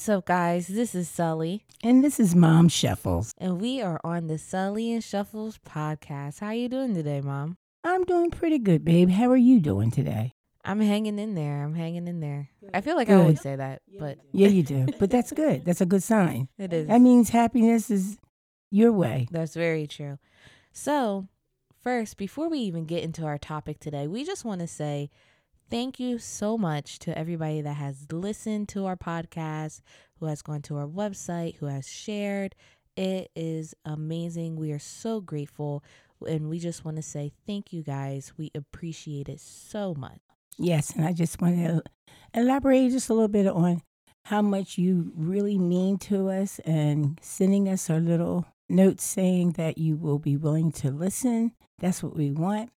What's up, guys? This is Sully, And this is Mom Shuffles. and we are on the Sully and Shuffles podcast. How you doing today, Mom? I'm doing pretty good, babe. How are you doing today? I'm hanging in there. I'm hanging in there. I feel like I Good. always say that, but Yeah, you do. But that's good. That's a good sign. it is. That means happiness is your way. That's very true. So, first, before we even get into our topic today, we just want to say thank you so much to everybody that has listened to our podcast, who has gone to our website, who has shared. It is amazing. We are so grateful. And we just want to say thank you guys. We appreciate it so much. Yes, and I just want to elaborate just a little bit on how much you really mean to us and sending us our little notes saying that you will be willing to listen. That's what we want.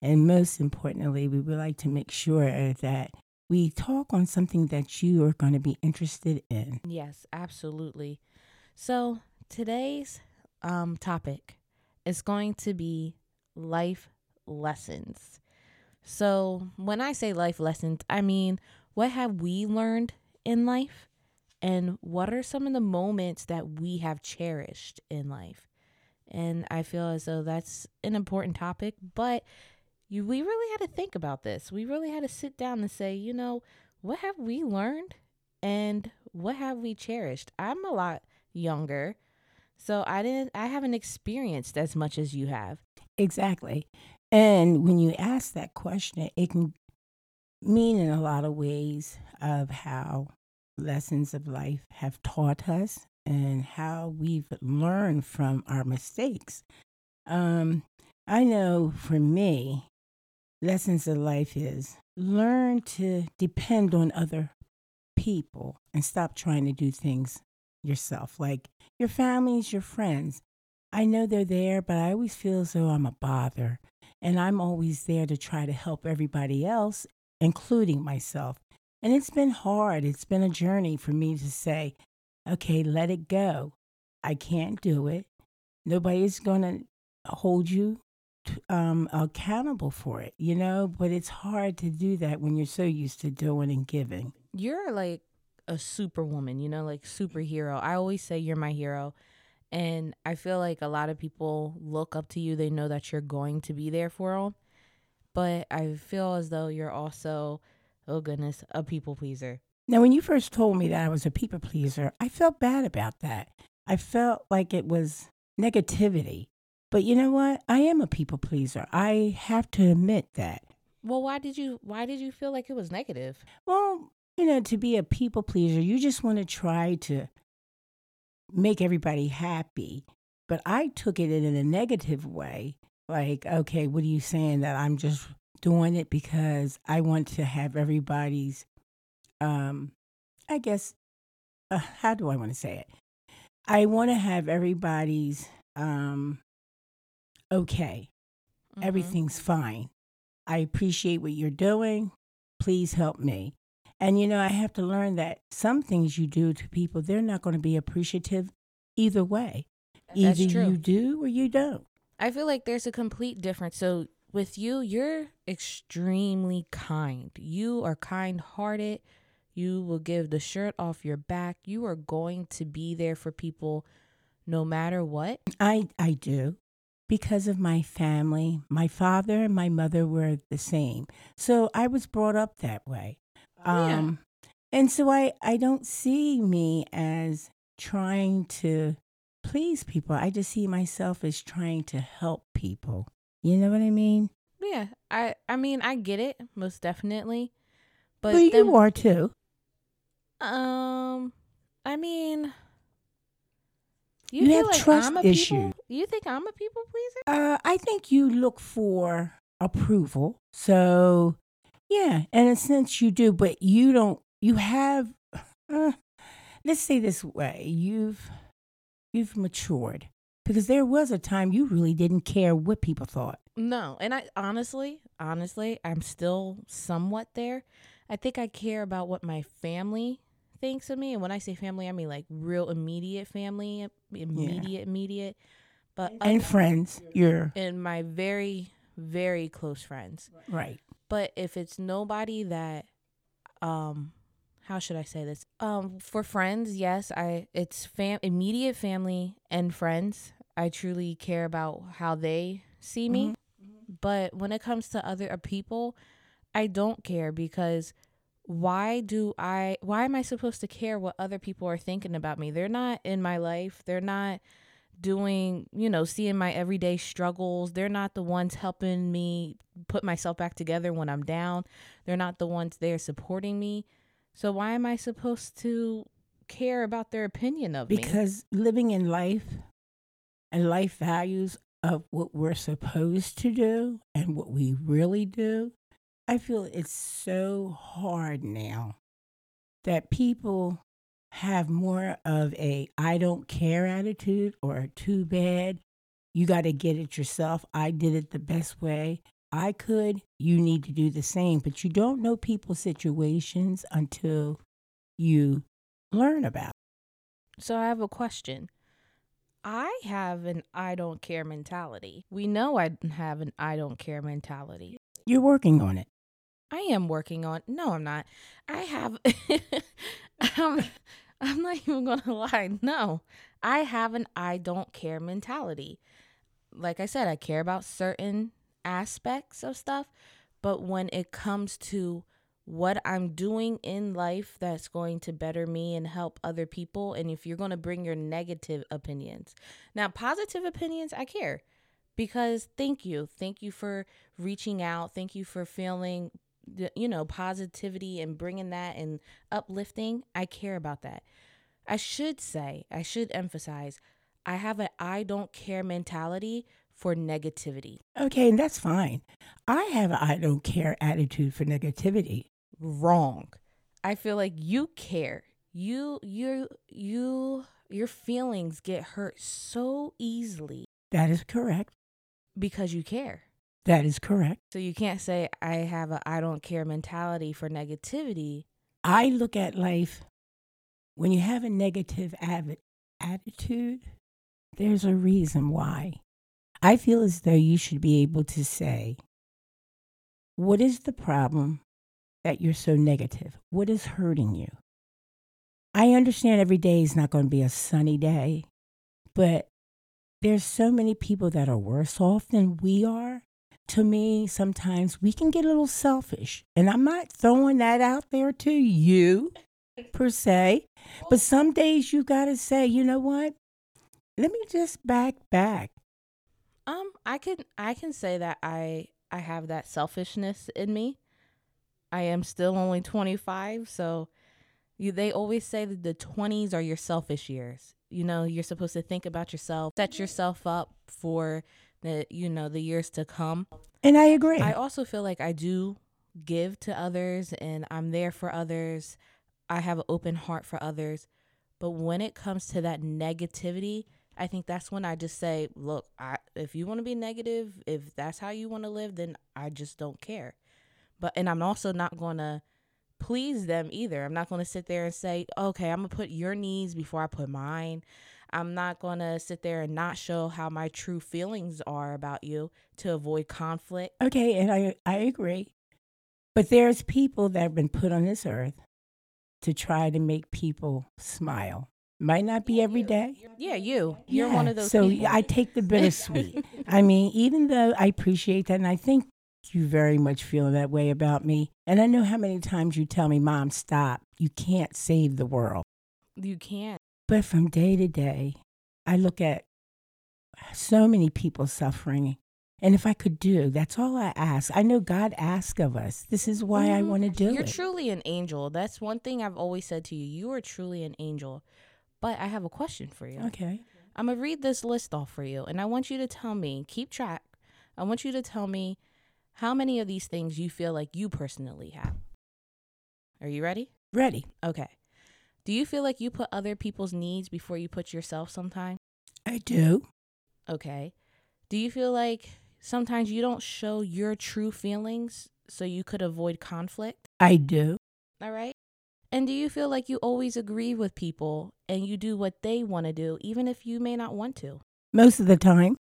And most importantly, we would like to make sure that we talk on something that you are going to be interested in. Yes, absolutely. So today's um, topic is going to be life lessons. So when I say life lessons, I mean what have we learned in life, and what are some of the moments that we have cherished in life. And I feel as though that's an important topic, but you we really had to think about this. We really had to sit down and say, you know, what have we learned and what have we cherished? I'm a lot younger, so I didn't I haven't experienced as much as you have. Exactly. And when you ask that question, it can mean in a lot of ways of how lessons of life have taught us and how we've learned from our mistakes. Um, I know for me, lessons of life is learn to depend on other people and stop trying to do things yourself, like your families, your friends. I know they're there, but I always feel as though I'm a bother. And I'm always there to try to help everybody else, including myself. And it's been hard. It's been a journey for me to say, okay, let it go. I can't do it. Nobody's going to hold you um, accountable for it, you know? But it's hard to do that when you're so used to doing and giving. You're like a superwoman, you know, like superhero. I always say you're my hero. And I feel like a lot of people look up to you. They know that you're going to be there for them. But I feel as though you're also, oh goodness, a people pleaser. Now, when you first told me that I was a people pleaser, I felt bad about that. I felt like it was negativity. But you know what? I am a people pleaser. I have to admit that. Well, why did you why did you feel like it was negative? Well, you know, to be a people pleaser, you just want to try to make everybody happy. But I took it in a negative way. Like, okay, what are you saying that I'm just doing it because I want to have everybody's, um, I guess, uh, how do I want to say it? I want to have everybody's, um, okay, Mhm. everything's fine. I appreciate what you're doing. Please help me. And you know, I have to learn that some things you do to people, they're not going to be appreciative either way. That's Either true. you do or you don't. I feel like there's a complete difference. So with you, you're extremely kind. You are kind hearted. You will give the shirt off your back. You are going to be there for people no matter what. I I do because of my family. My father and my mother were the same. So I was brought up that way. Yeah. Um and so I I don't see me as trying to please people. I just see myself as trying to help people. You know what I mean? Yeah, I I mean I get it most definitely, but But, then, you are too. um, I mean, You feel have like trust I'm a issue. People, you think I'm a people pleaser? Uh, I think you look for approval. So, yeah, in a sense, you do, but you don't. You have. Uh, let's say this way: you've you've matured because there was a time you really didn't care what people thought. No, and I honestly, honestly, I'm still somewhat there. I think I care about what my family thinks of me, and when I say family, I mean like real immediate family, immediate, immediate. But And oth- friends, you're and my very, very close friends. right. But if it's nobody that, um, how should I say this? Um, for friends, yes, I it's fam immediate family and friends. I truly care about how they see me. Mm-hmm. But when it comes to other uh, people, I don't care because why do I why am I supposed to care what other people are thinking about me? They're not in my life. They're not doing, you know, seeing my everyday struggles. They're not the ones helping me put myself back together when I'm down. They're not the ones there supporting me. So why am I supposed to care about their opinion of me? Because living in life and life values of what we're supposed to do and what we really do, I feel it's so hard now that people have more of a I don't care attitude or too bad. You got to get it yourself. I did it the best way I could. You need to do the same. But you don't know people's situations until you learn about. it. So I have a question. I have an I don't care mentality. We know I have an I don't care mentality. You're working on it. I am working on. No, I'm not. I have. I'm, um, I'm not even gonna lie. No, I have an I don't care mentality. Like I said, I care about certain aspects of stuff, but when it comes to what I'm doing in life that's going to better me and help other people, and if you're going to bring your negative opinions, now positive opinions, I care because thank you, thank you for reaching out, thank you for feeling you know positivity and bringing that and uplifting i care about that i should say i should emphasize i have an I don't care mentality for negativity Okay, and that's fine. I have an I don't care attitude for negativity. wrong i feel like you care you you you your feelings get hurt so easily That is correct. because you care That is correct. so you can't say i have a i don't care mentality for negativity I look at life when you have a negative attitude, there's a reason why. I feel as though you should be able to say, What is the problem that you're so negative? What is hurting you? I understand every day is not going to be a sunny day, but there's so many people that are worse off than we are. To me, sometimes we can get a little selfish. And I'm not throwing that out there to you per se, but some days you got to say, you know what? Let me just back back. Um, I can I can say that I I have that selfishness in me. I am still only 25, so you they always say that the 20s are your selfish years. You know, you're supposed to think about yourself, set yourself up for the you know, the years to come. And I agree. I also feel like I do give to others and I'm there for others. I have an open heart for others. But when it comes to that negativity, I think that's when I just say, look, I, if you want to be negative, if that's how you want to live, then I just don't care. But and I'm also not going to please them either. I'm not going to sit there and say, okay, I'm going to put your needs before I put mine. I'm not going to sit there and not show how my true feelings are about you to avoid conflict. okay, and I I agree. But there's people that have been put on this earth to try to make people smile. Might not be every day. Yeah, you. You're one of those So people. I take the bittersweet. I mean, even though I appreciate that, and I think you very much feel that way about me, and I know how many times you tell me, "Mom, stop! You can't save the world." you can't. But from day to day, I look at so many people suffering. And if I could do, that's all I ask. I know God asks of us. This is why I Mhm. want to do it. You're truly an angel. That's one thing I've always said to you. You are truly an angel. But I have a question for you. Okay. I'm going to read this list off for you, and I want you to tell me, keep track. I want you to tell me how many of these things you feel like you personally have. Are you ready? Ready. Okay. Do you feel like you put other people's needs before you put yourself sometimes? I do. Okay. Do you feel like sometimes you don't show your true feelings so you could avoid conflict? I do. All right. And do you feel like you always agree with people and you do what they want to do, even if you may not want to? Most of the time.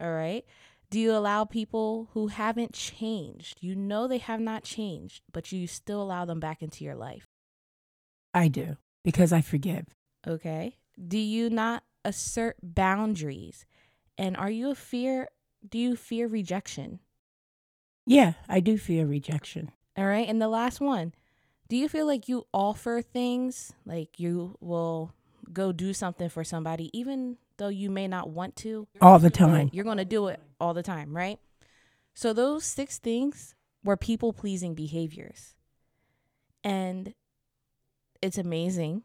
All right. Do you allow people who haven't changed? You know they have not changed, but you still allow them back into your life. I do because I forgive. Okay. Do you not assert boundaries? And are you a fear do you fear rejection? Yeah, I do fear rejection. All right. And the last one. Do you feel like you offer things like you will go do something for somebody even though you may not want to? All the time. You're going to do it all the time, right? So those six things were people pleasing behaviors. And it's amazing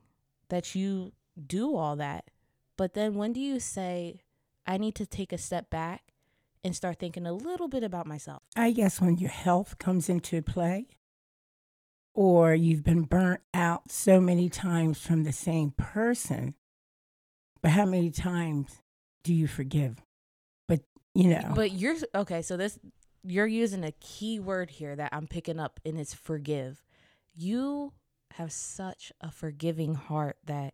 that you do all that. But then when do you say, I need to take a step back and start thinking a little bit about myself? I guess when your health comes into play or you've been burnt out so many times from the same person, but how many times do you forgive? But, you know. But you're okay, so this you're using a key word here that I'm picking up and it's forgive. You have such a forgiving heart that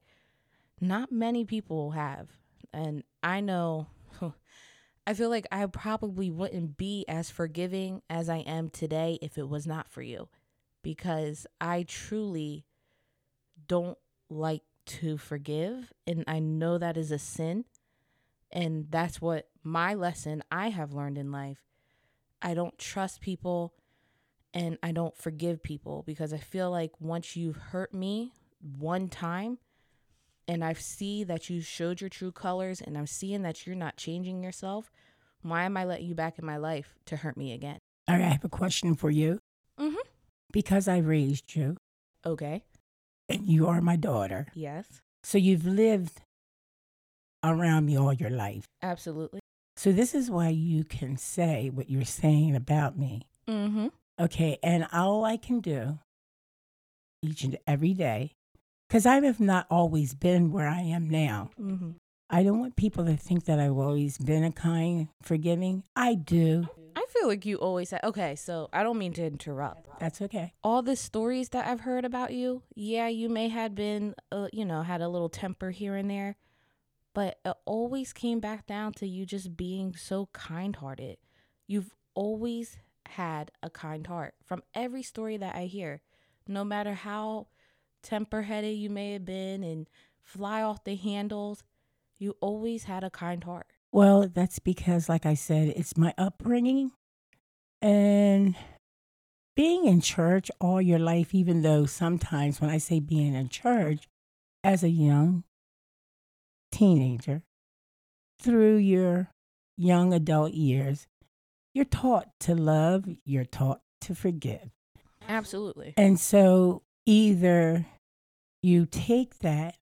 not many people have. And I know I feel like I probably wouldn't be as forgiving as I am today if it was not for you because I truly don't like to forgive and I know that is a sin and that's what my lesson I have learned in life. I don't trust people and I don't forgive people because I feel like once you've hurt me one time and I see that you showed your true colors and I'm seeing that you're not changing yourself, why am I letting you back in my life to hurt me again? All right, I have a question for you. Mm-hmm. Because I raised you Okay. and you are my daughter. Yes. So you've lived around me all your life. Absolutely. So this is why you can say what you're saying about me. Mm Mhm. Okay, and all I can do each and every day, because I have not always been where I am now. Mhm. I don't want people to think that I've always been a kind, forgiving. I do. I feel like you always say, okay, so I don't mean to interrupt. That's okay. All the stories that I've heard about you, yeah, you may have been, uh, you know, had a little temper here and there, but it always came back down to you just being so kind hearted. You've always had a kind heart from every story that I hear, no matter how temper headed you may have been and fly off the handles, you always had a kind heart. Well, that's because, like I said, it's my upbringing and being in church all your life, even though sometimes when I say being in church as a young teenager, through your young adult years, you're taught to love, you're taught to forgive. Absolutely. And so either you take that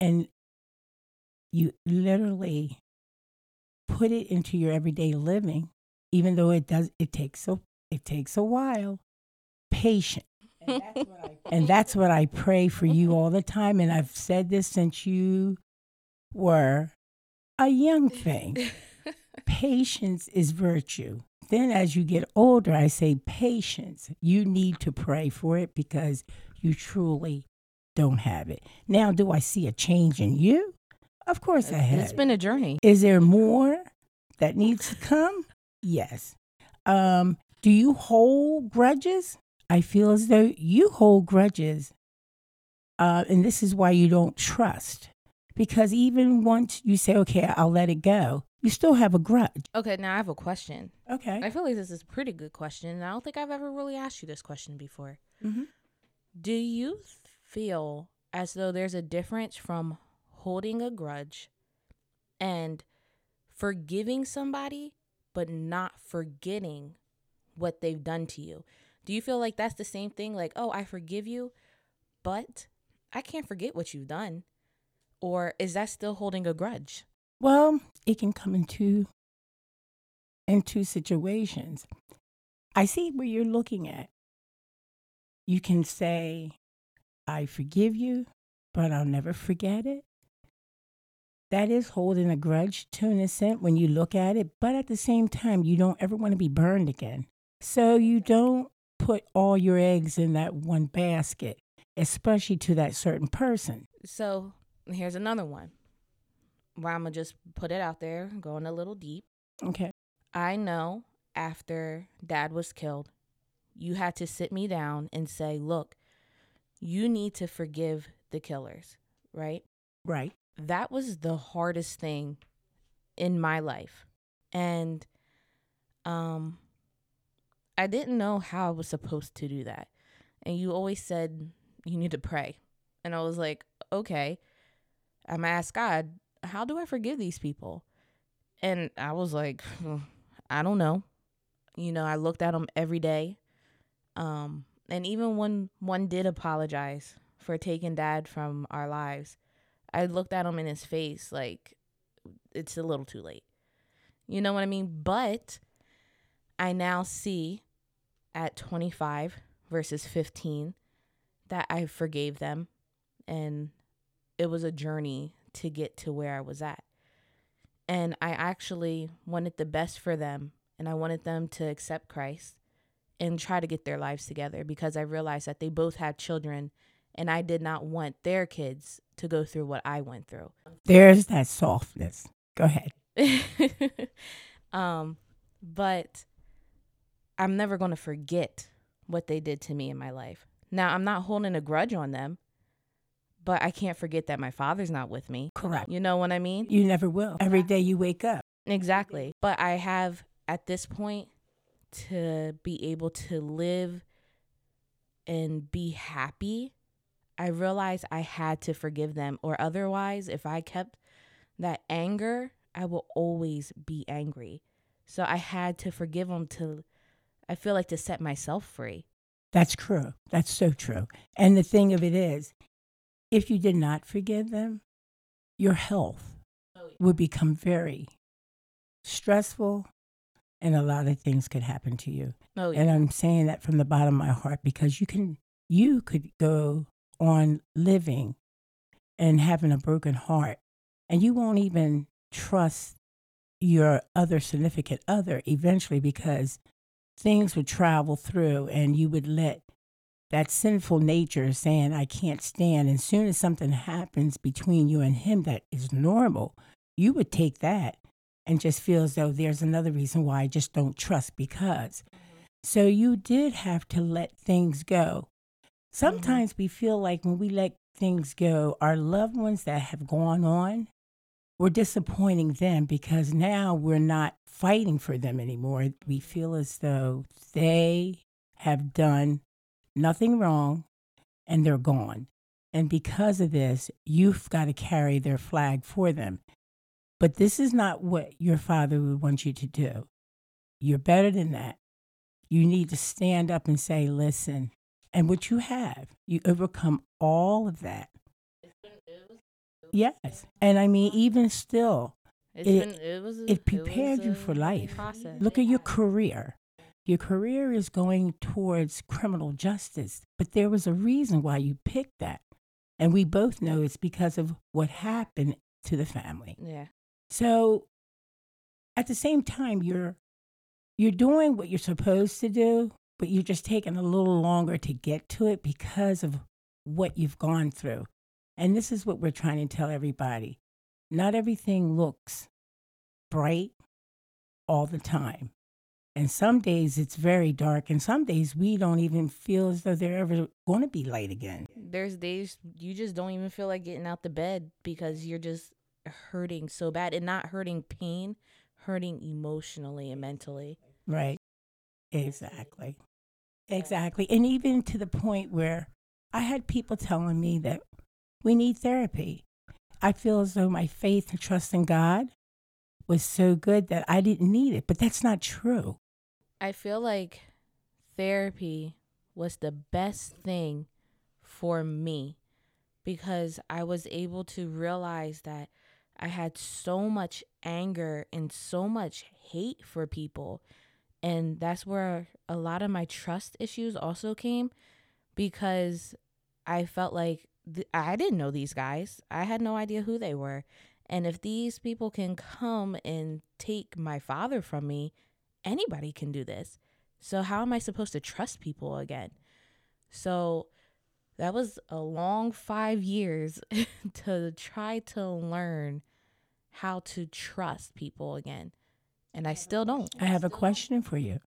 and you literally put it into your everyday living, even though it does it takes a it takes a while. Patient. And that's what I pray for you all the time. And I've said this since you were a young thing. Patience is virtue. Then, as you get older, I say patience. You need to pray for it because you truly don't have it. Now, do I see a change in you? Of course, I have. It's been a journey. Is there more that needs to come? Yes. Um, do you hold grudges? I feel as though you hold grudges. Uh, and this is why you don't trust. Because even once you say, okay, I'll let it go, you still have a grudge. Okay, now I have a question. Okay. I feel like this is a pretty good question, and I don't think I've ever really asked you this question before. Mhm. Do you feel as though there's a difference from holding a grudge and forgiving somebody, but not forgetting what they've done to you? Do you feel like that's the same thing? Like, oh, I forgive you, but I can't forget what you've done. Or is that still holding a grudge? Well, it can come into into situations. I see where you're looking at. You can say, I forgive you, but I'll never forget it. That is holding a grudge to an extent when you look at it, but at the same time, you don't ever want to be burned again. So you don't put all your eggs in that one basket, especially to that certain person. So here's another one where I'm to just put it out there, going a little deep. Okay. I know after dad was killed, you had to sit me down and say, look, you need to forgive the killers, right? Right. That was the hardest thing in my life. And um I didn't know how I was supposed to do that. And you always said you need to pray. And I was like, okay. I'm ask God, how do I forgive these people? And I was like, I don't know. You know, I looked at them every day. Um, and even when one did apologize for taking dad from our lives, I looked at him in his face like it's a little too late. You know what I mean? But I now see at 25 versus 15 that I forgave them and it was a journey to get to where I was at. And I actually wanted the best for them and I wanted them to accept Christ and try to get their lives together because I realized that they both had children and I did not want their kids to go through what I went through. There's that softness. Go ahead. um, but I'm never going to forget what they did to me in my life. Now, I'm not holding a grudge on them, but I can't forget that my father's not with me. Correct. You know what I mean? You never will. Every day you wake up. Exactly. But I have at this point to be able to live and be happy. I realized I had to forgive them, or otherwise, if I kept that anger, I will always be angry. So I had to forgive them to, I feel like to set myself free. That's true. That's so true. And the thing of it is, if you did not forgive them, your health oh, would become very stressful and a lot of things could happen to you. Oh, yeah. And I'm saying that from the bottom of my heart because you can you could go on living and having a broken heart and you won't even trust your other significant other eventually because things would travel through and you would let that sinful nature saying i can't stand and as soon as something happens between you and him that is normal you would take that and just feel as though there's another reason why i just don't trust because. Mm-hmm. So you did have to let things go. Mm-hmm. Sometimes we feel like when we let things go our loved ones that have gone on we're disappointing them because now we're not fighting for them anymore. We feel as though they have done nothing wrong and they're gone. And because of this, you've got to carry their flag for them. But this is not what your father would want you to do. You're better than that. You need to stand up and say, listen, and what you have, you overcome all of that. Yes. And I mean, even still, It's it- been, it was it prepared was you for life. Process. Look at your career. Your career is going towards criminal justice, but there was a reason why you picked that. And we both know it's because of what happened to the family. Yeah. So at the same time you're you're doing what you're supposed to do, but you're just taking a little longer to get to it because of what you've gone through. And this is what we're trying to tell everybody. Not everything looks bright all the time. And some days it's very dark, and some days we don't even feel as though they're ever going to be light again. There's days you just don't even feel like getting out the bed because you're just hurting so bad and not hurting pain, hurting emotionally and mentally. Right. Exactly. Exactly. And even to the point where I had people telling me that we need therapy. I feel as though my faith and trust in God was so good that I didn't need it, but that's not true. I feel like therapy was the best thing for me because I was able to realize that I had so much anger and so much hate for people. And that's where a lot of my trust issues also came because I felt like th- I didn't know these guys. I had no idea who they were. And if these people can come and take my father from me, anybody can do this. So how am I supposed to trust people again? So that was a long 5 years to try to learn how to trust people again. And I still don't. I have a question for you.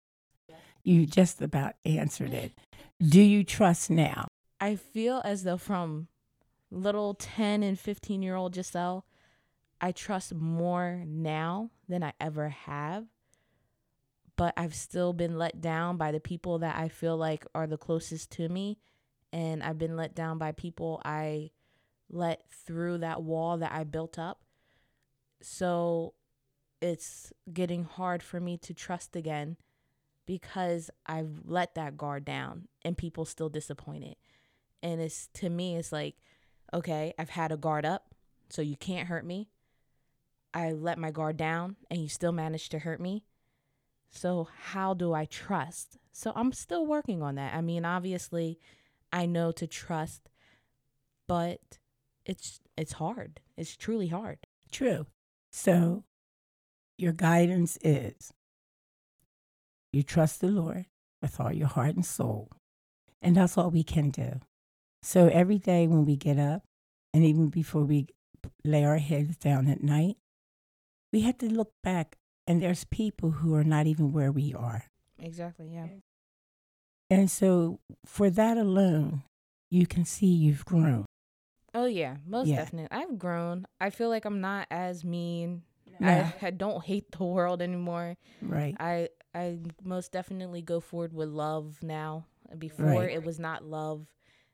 You just about answered it. Do you trust now? I I feel as though from little 10 and 15 year old Giselle, I trust more now than I ever have. But I've still been let down by the people that I feel like are the closest to me. And I've been let down by people I let through that wall that I built up. So it's getting hard for me to trust again because I've let that guard down and people still disappointed. And it's to me, it's like, okay, I've had a guard up, so you can't hurt me. I let my guard down and you still managed to hurt me. So how do I trust? So I'm still working on that. I mean, obviously, I know to trust, but it's it's hard. It's truly hard. True. So your guidance is you trust the Lord with all your heart and soul. And that's all we can do. So every day when we get up, and even before we lay our heads down at night, we have to look back, and there's people who are not even where we are. Exactly, yeah. And so for that alone, you can see you've grown. Oh yeah, most Yeah. definitely. I've grown. I feel like I'm not as mean. Yeah. I, I don't hate the world anymore. Right. I I most definitely go forward with love now. Before Right. it was not love.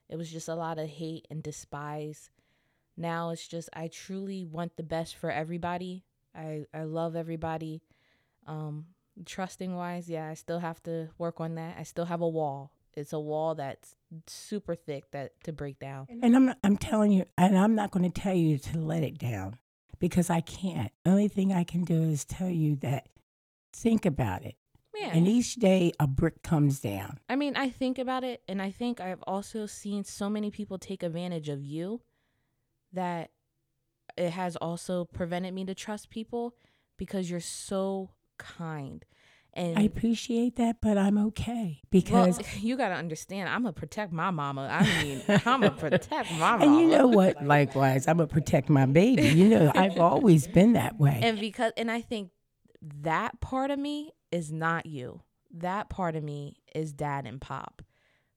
It was just a lot of hate and despise. Now it's just I truly want the best for everybody. I I love everybody. Um trusting wise, yeah, I still have to work on that. I still have a wall. It's a wall that's super thick that to break down. And I'm not, I'm telling you, and I'm not going to tell you to let it down because I can't. Only thing I can do is tell you that think about it. Yeah. And each day a brick comes down. I mean, I think about it, and I think I've also seen so many people take advantage of you that it has also prevented me to trust people because you're so kind. And I appreciate that, but I'm okay well, because you got to understand, I'm to protect my mama. I mean, I'm to protect my mama. and you know what? Likewise, I'm gonna protect my baby. You know, I've always been that way. and because and I think that part of me is not you. That part of me is dad and pop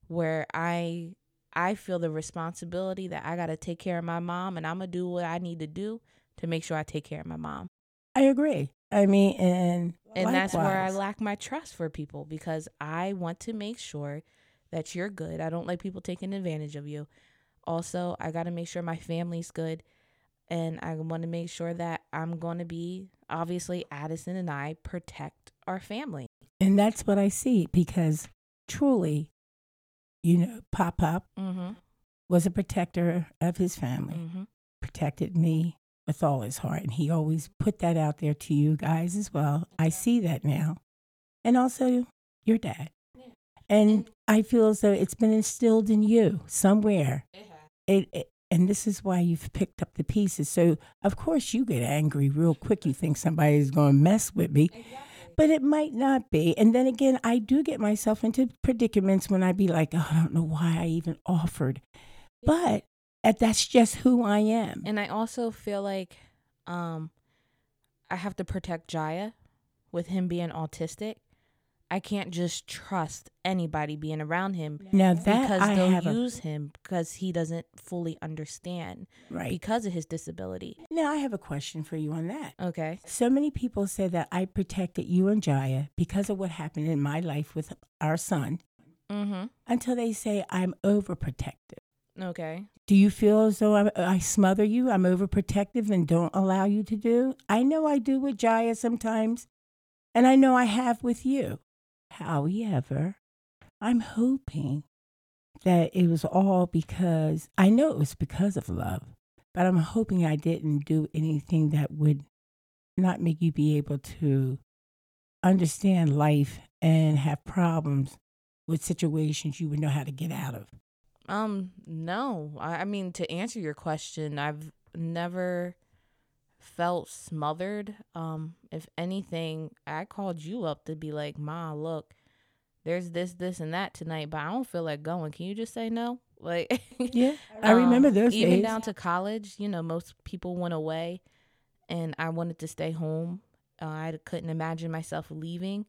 where I I feel the responsibility that I got to take care of my mom and I'm going to do what I need to do to make sure I take care of my mom. I agree. I mean, and And that's where I lack my trust for people because I want to make sure that you're good. I don't like people taking advantage of you. Also, I got to make sure my family's good. And I want to make sure that I'm going to be, obviously, Addison and I protect our family. and that's what I see because truly, you know, Pop Pop Mm-hmm. was a protector of his family. Mm-hmm. protected me with all his heart. And he always put that out there to you guys as well. I see that now. And also your dad. And I feel as though it's been instilled in you somewhere. It, it and this is why you've picked up the pieces. So of course you get angry real quick. You think somebody's going to mess with me, but it might not be. And then again, I do get myself into predicaments when I be like, oh, I don't know why I even offered, but uh, that's just who I am. And I also feel like um, I have to protect Jaya with him being autistic. I can't just trust anybody being around him Now that because I they'll have a, use him because he doesn't fully understand right. because of his disability. Now I have a question for you on that. Okay. So many people say that I protected you and Jaya because of what happened in my life with our son Mm-hmm. until they say I'm overprotective. Okay. Do you feel as though I, I smother you? I'm overprotective and don't allow you to do? I know I do with Jaya sometimes, and I know I have with you. However, I'm hoping that it was all because I know it was because of love, but I'm hoping I didn't do anything that would not make you be able to understand life and have problems with situations you would know how to get out of. Um, no. I, mean, to answer your question, I've never felt smothered. Um, if anything, I called you up to be like, Ma, look, there's this, this, and that tonight, but I don't feel like going. Can you just say no? Like, Yeah, I remember um, those even days. down to college. You know, most people went away, and I wanted to stay home. Uh, I couldn't imagine myself leaving,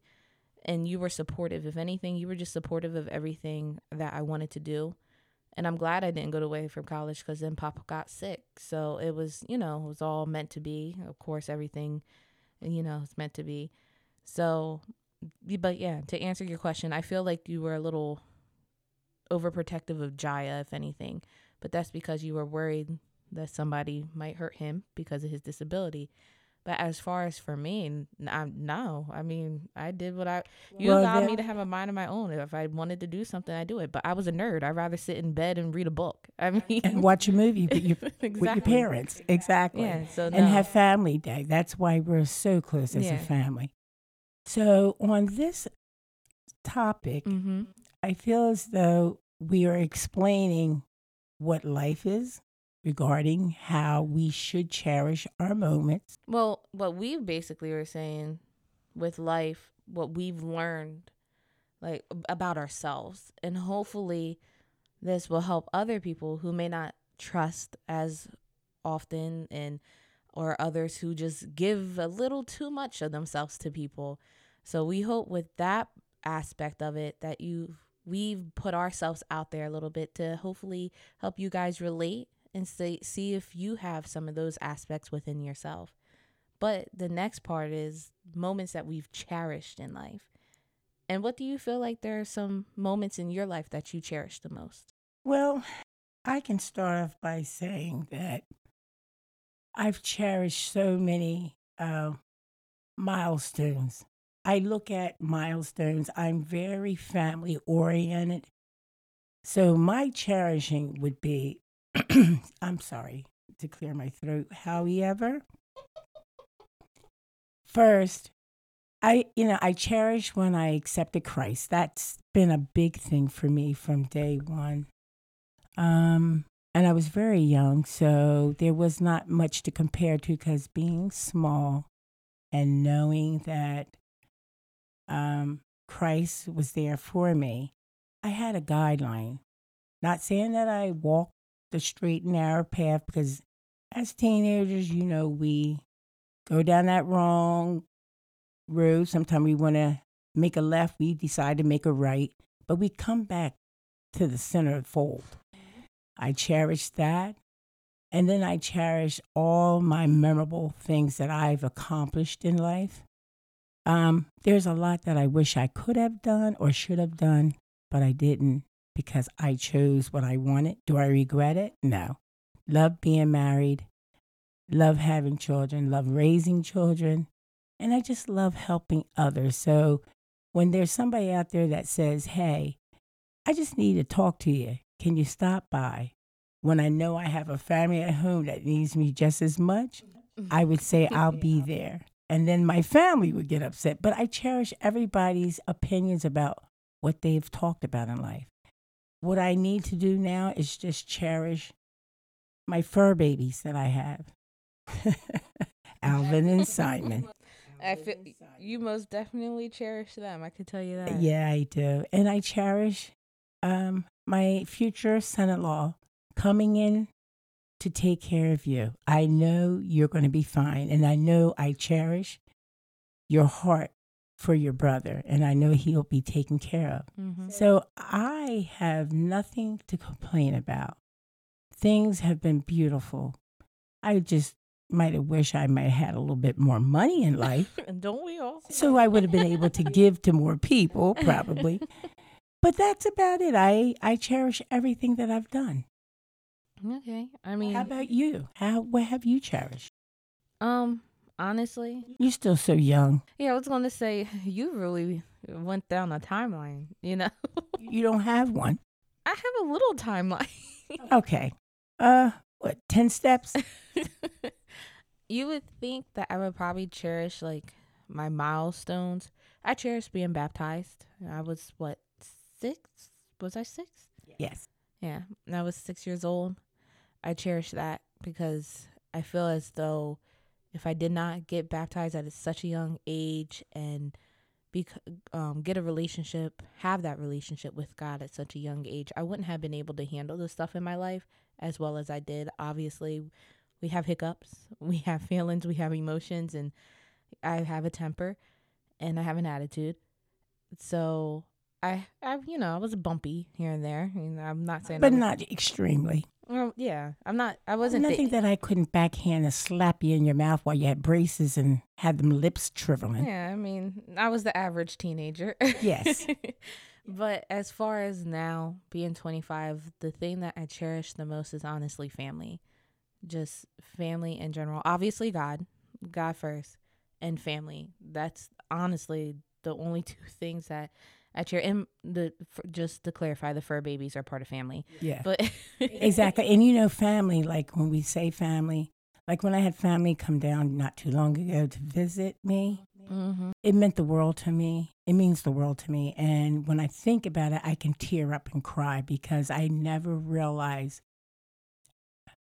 and you were supportive. If anything, you were just supportive of everything that I wanted to do, And I'm glad I didn't go away from college because then Papa got sick. So it was, you know, it was all meant to be. Of course, everything, you know, it's meant to be. So, but yeah, to answer your question, I feel like you were a little overprotective of Jaya, if anything. But that's because you were worried that somebody might hurt him because of his disability. But as far as for me, I, no. I mean, I did what I. You Well, allowed there- me to have a mind of my own. If I wanted to do something, I do it. But I was a nerd. I'd rather sit in bed and read a book. I mean, and watch a movie with your, exactly. with your parents. Exactly. Yeah. So no. And have family day. That's why we're so close as Yeah. a family. So, on this topic, Mm-hmm. I feel as though we are explaining what life is regarding how we should cherish our moments. Well, what we basically were saying with life, what we've learned, like about ourselves, and hopefully, this will help other people who may not trust as often and or others who just give a little too much of themselves to people. So we hope with that aspect of it that you we've put ourselves out there a little bit to hopefully help you guys relate and see see if you have some of those aspects within yourself. But the next part is moments that we've cherished in life. And what do you feel like there are some moments in your life that you cherish the most? Well, I can start off by saying that I've cherished so many uh, milestones. I look at milestones, I'm very family oriented. So my cherishing would be, I'm sorry to clear my throat, however. First, I, you know, I cherish when I accepted Christ. That's been a big thing for me from day one. Um, and I was very young, so there was not much to compare to because being small and knowing that um, Christ was there for me, I had a guideline. Not saying that I walked the straight and narrow path because as teenagers, you know, we go down that wrong road. Sometimes we want to make a left, we decide to make a right, but we come back to the center fold. I cherish that. And then I cherish all my memorable things that I've accomplished in life. Um, there's a lot that I wish I could have done or should have done, but I didn't because I chose what I wanted. Do I regret it? No. Love being married, love having children, love raising children, and I just love helping others. So when there's somebody out there that says, hey, I just need to talk to you, can you stop by? When I know I have a family at home that needs me just as much, I would say I'll be there. And then my family would get upset. But I cherish everybody's opinions about what they've talked about in life. What I need to do now is just cherish my fur babies that I have Alvin and Simon. I feel you most definitely cherish them. I could tell you that. Yeah, I do. And I cherish um, my future son in law coming in to take care of you. I know you're going to be fine. And I know I cherish your heart for your brother. And I know he'll be taken care of. Mm-hmm. So I have nothing to complain about. Things have been beautiful. I just might have wished I might have had a little bit more money in life. And don't we all? So I would have been able to give to more people, probably. But that's about it. I, I cherish everything that I've done. Okay. I mean, How about you? How what have you cherished? um, honestly, You're still so young. yeah, I was gonna say you really went down a timeline. You know, You don't have one. I have a little timeline. Okay. Uh what, ten steps? you would think that I would probably cherish like my milestones. I cherish being baptized. I was what six? Was I six? Yes. Yeah, and I was six years old. I cherish that because I feel as though if I did not get baptized at such a young age and be, um, get a relationship, have that relationship with God at such a young age, I wouldn't have been able to handle the stuff in my life as well as I did. Obviously, we have hiccups, we have feelings, we have emotions, and I have a temper and I have an attitude. So I, I, you know, I was bumpy here and there. You know, I'm not saying, but was- not extremely. Well, yeah, I'm not. I wasn't. thi- Nothing that I couldn't backhand and slap you in your mouth while you had braces and had them lips shriveling. Yeah, I mean, I was the average teenager. Yes. but as far as now being 25, the thing that I cherish the most is honestly family. Just family in general. Obviously, God, God first, and family. That's honestly the only two things that I cherish. And the just to clarify, the fur babies are part of family. Yeah. But exactly. And you know, family, like when we say family, like when I had family come down not too long ago to visit me, hmm it meant the world to me. It means the world to me. And when I think about it, I can tear up and cry because I never realized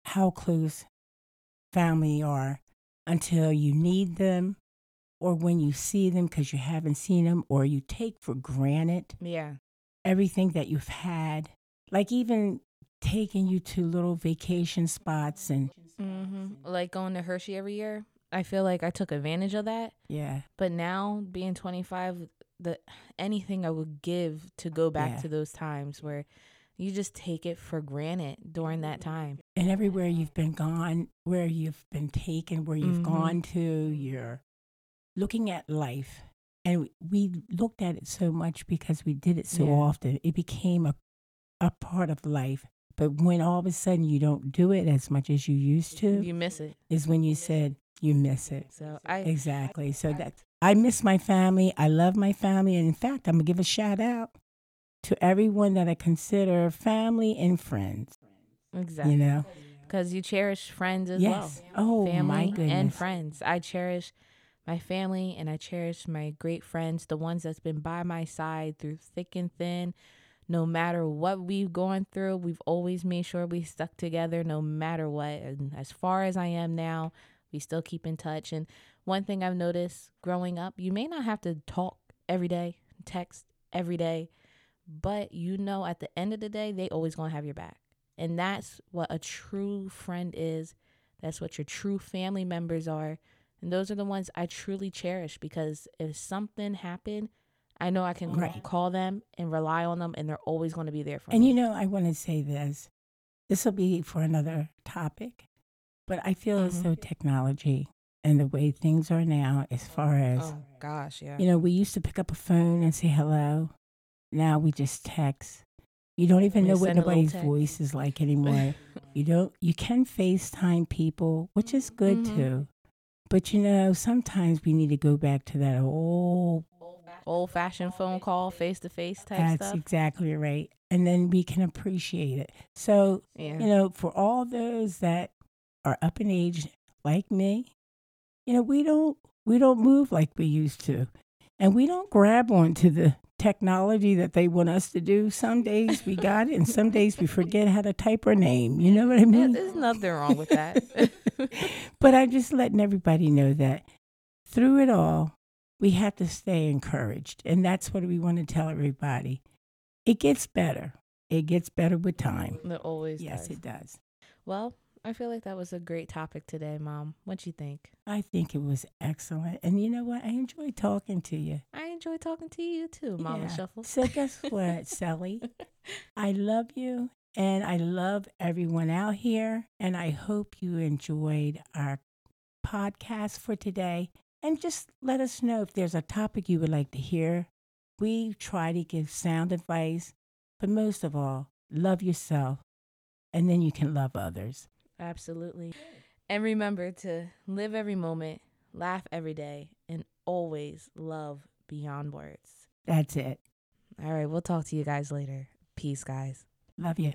how close family are until you need them or when you see them because you haven't seen them or you take for granted Yeah. everything that you've had. Like even taking you to little vacation spots and hmm Like going to Hershey every year. I feel like I took advantage of that. yeah. But now being 25, the anything I would give to go back Yeah. to those times where you just take it for granted during that time. and everywhere you've been gone, where you've been taken, where you've Mhm. gone to, you're looking at life. And we looked at it so much because we did it so Yeah. often. It became a, a part of life. But when all of a sudden you don't do it as much as you used to, You miss it. is when you said you miss it. So I Exactly. So that's, I miss my family. I love my family. And in fact, I'm going to give a shout out to everyone that I consider family and friends. exactly You know? because you cherish friends as yes. well. Oh, family my goodness. and friends. I cherish my family and I cherish my great friends, the ones that's been by my side through thick and thin. No matter what we've gone through, we've always made sure we stuck together no matter what. And as far as I am now, we still keep in touch. And one thing I've noticed growing up, you may not have to talk every day, text every day, but you know at the end of the day, they always to have your back. And that's what a true friend is. That's what your true family members are. And those are the ones I truly cherish because if something happened, I know I can Right. call them and rely on them and they're always going to be there for And me. And you know, I want to say this. This will be for another topic, but I feel as Mhm. though technology and the way things are now, as far as, oh gosh, yeah. you know, we used to pick up a phone and say hello. Now we just text. You don't even We know what nobody's voice is like anymore. you don't, you can FaceTime people, which is good Mhm. too. But you know, sometimes we need to go back to that old Old fashioned phone call, face to face type stuff. That's stuff. exactly right. And then we can appreciate it. So, Yeah. you know, for all those that are up in age like me, you know, we don't we don't move like we used to. And we don't grab onto the technology that they want us to do. Some days we got it and some days we forget how to type our name. You know what I Yeah, mean? There's nothing wrong with that. but I'm just letting everybody know that through it all, we have to stay encouraged. And that's what we want to tell everybody. It gets better. It gets better with time. it always does Yes, does. it does. Well, I feel like that was a great topic today, Mom. What do you think? I think it was excellent. And you know what? I enjoyed talking to you. I enjoy talking to you too, Mama Yeah. Shuffle. So guess what, Sally? I love you and I love everyone out here. And I hope you enjoyed our podcast for today. And just let us know if there's a topic you would like to hear. We try to give sound advice, but most of all, love yourself, and then you can love others. Absolutely. And remember to live every moment, laugh every day, and always love beyond words. That's it. All right, we'll talk to you guys later. Peace, guys. Love you.